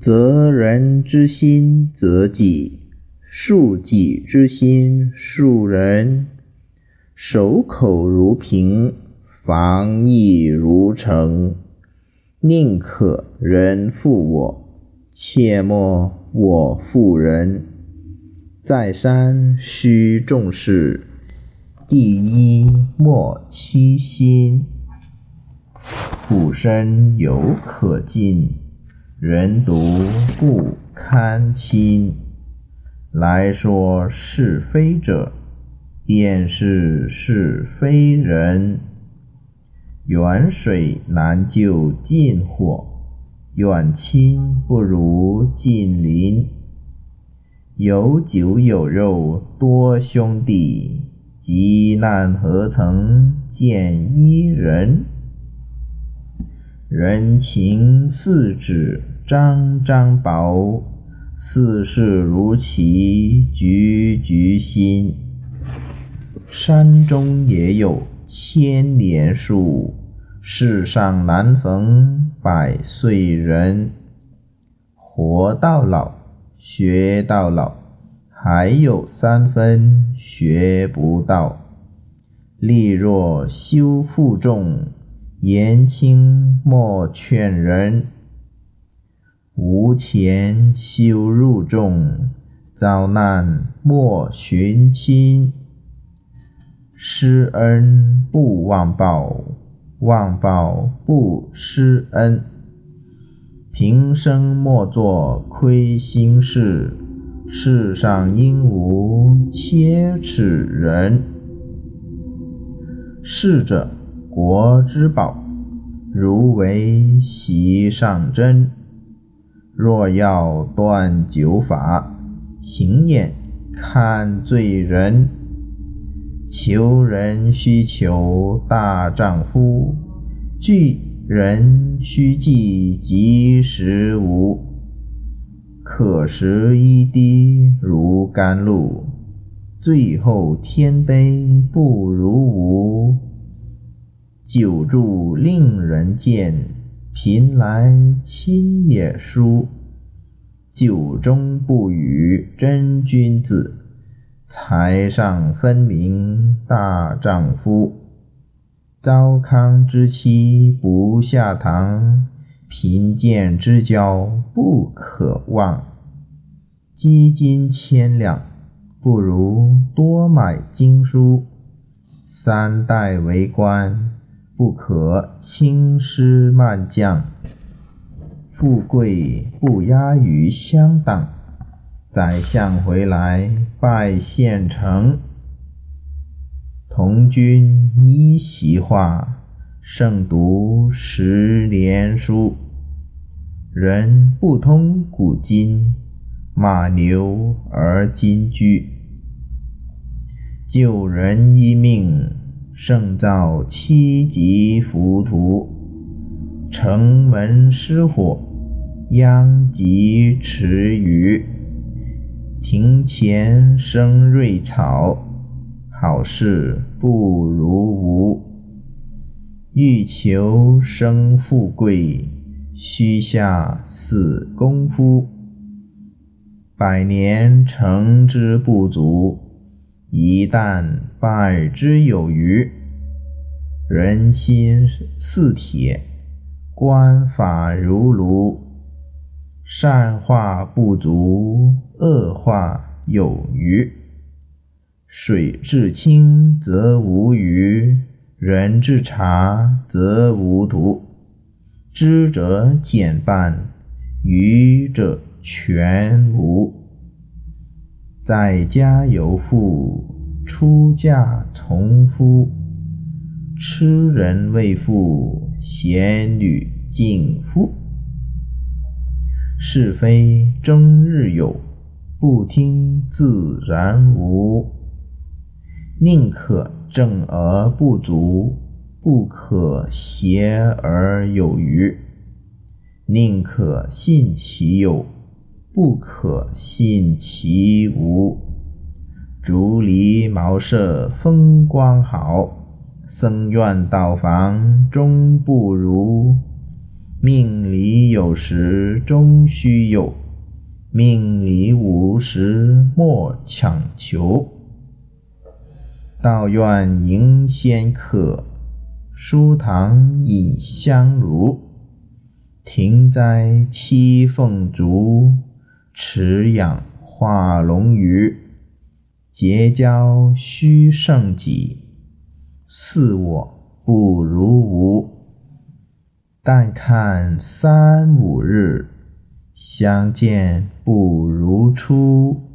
择人之心择己，恕己之心恕人。守口如瓶，防意如城。宁可人负我，切莫我负人。在山须重视，第一莫欺心。古身犹可近，人独不堪亲。来说是非者，便是是非人。远水难救近火，远亲不如近邻。有酒有肉多兄弟，急难何曾见一人？人情似纸张张薄，世事如棋局局新。山中也有千年树，世上难逢百岁人。活到老，学到老，还有三分学不到。力若修负重。言轻莫劝人，无钱修入众，遭难莫寻亲。施恩不忘报，忘报不施恩。平生莫做亏心事，世上应无切齿人。逝者。国之宝，如为席上珍。若要断酒法，行眼看罪人。求人须求大丈夫，聚人须记及时无。可食一滴如甘露，最后天杯不如无。久住令人见，贫来亲也疏。酒中不语真君子，财上分明大丈夫。糟糠之妻不下堂，贫贱之交不可忘。积金千两，不如多买经书。三代为官。不可轻施慢降，富贵不压于乡党。宰相回来拜县丞，同君依席话，胜读十年书。人不通古今，马牛而今居。救人一命。胜造七级浮屠，城门失火，殃及池鱼。庭前生瑞草，好事不如无。欲求生富贵，须下死功夫。百年成之不足。一旦败之有余，人心似铁，官法如炉。善化不足，恶化有余。水至清则无鱼，人至察则无徒。知者减半，愚者全无。在家由父，出嫁从夫。痴人为妇，贤女敬夫。是非终日有，不听自然无。宁可正而不足，不可邪而有余。宁可信其有。不可信其无。竹篱茅舍风光好，僧院道房终不如。命里有时终须有，命里无时莫强求。道院迎仙客，书堂饮香炉。亭栽栖凤竹，持养化龙鱼。结交须胜己，似我不如无。但看三五日，相见不如初。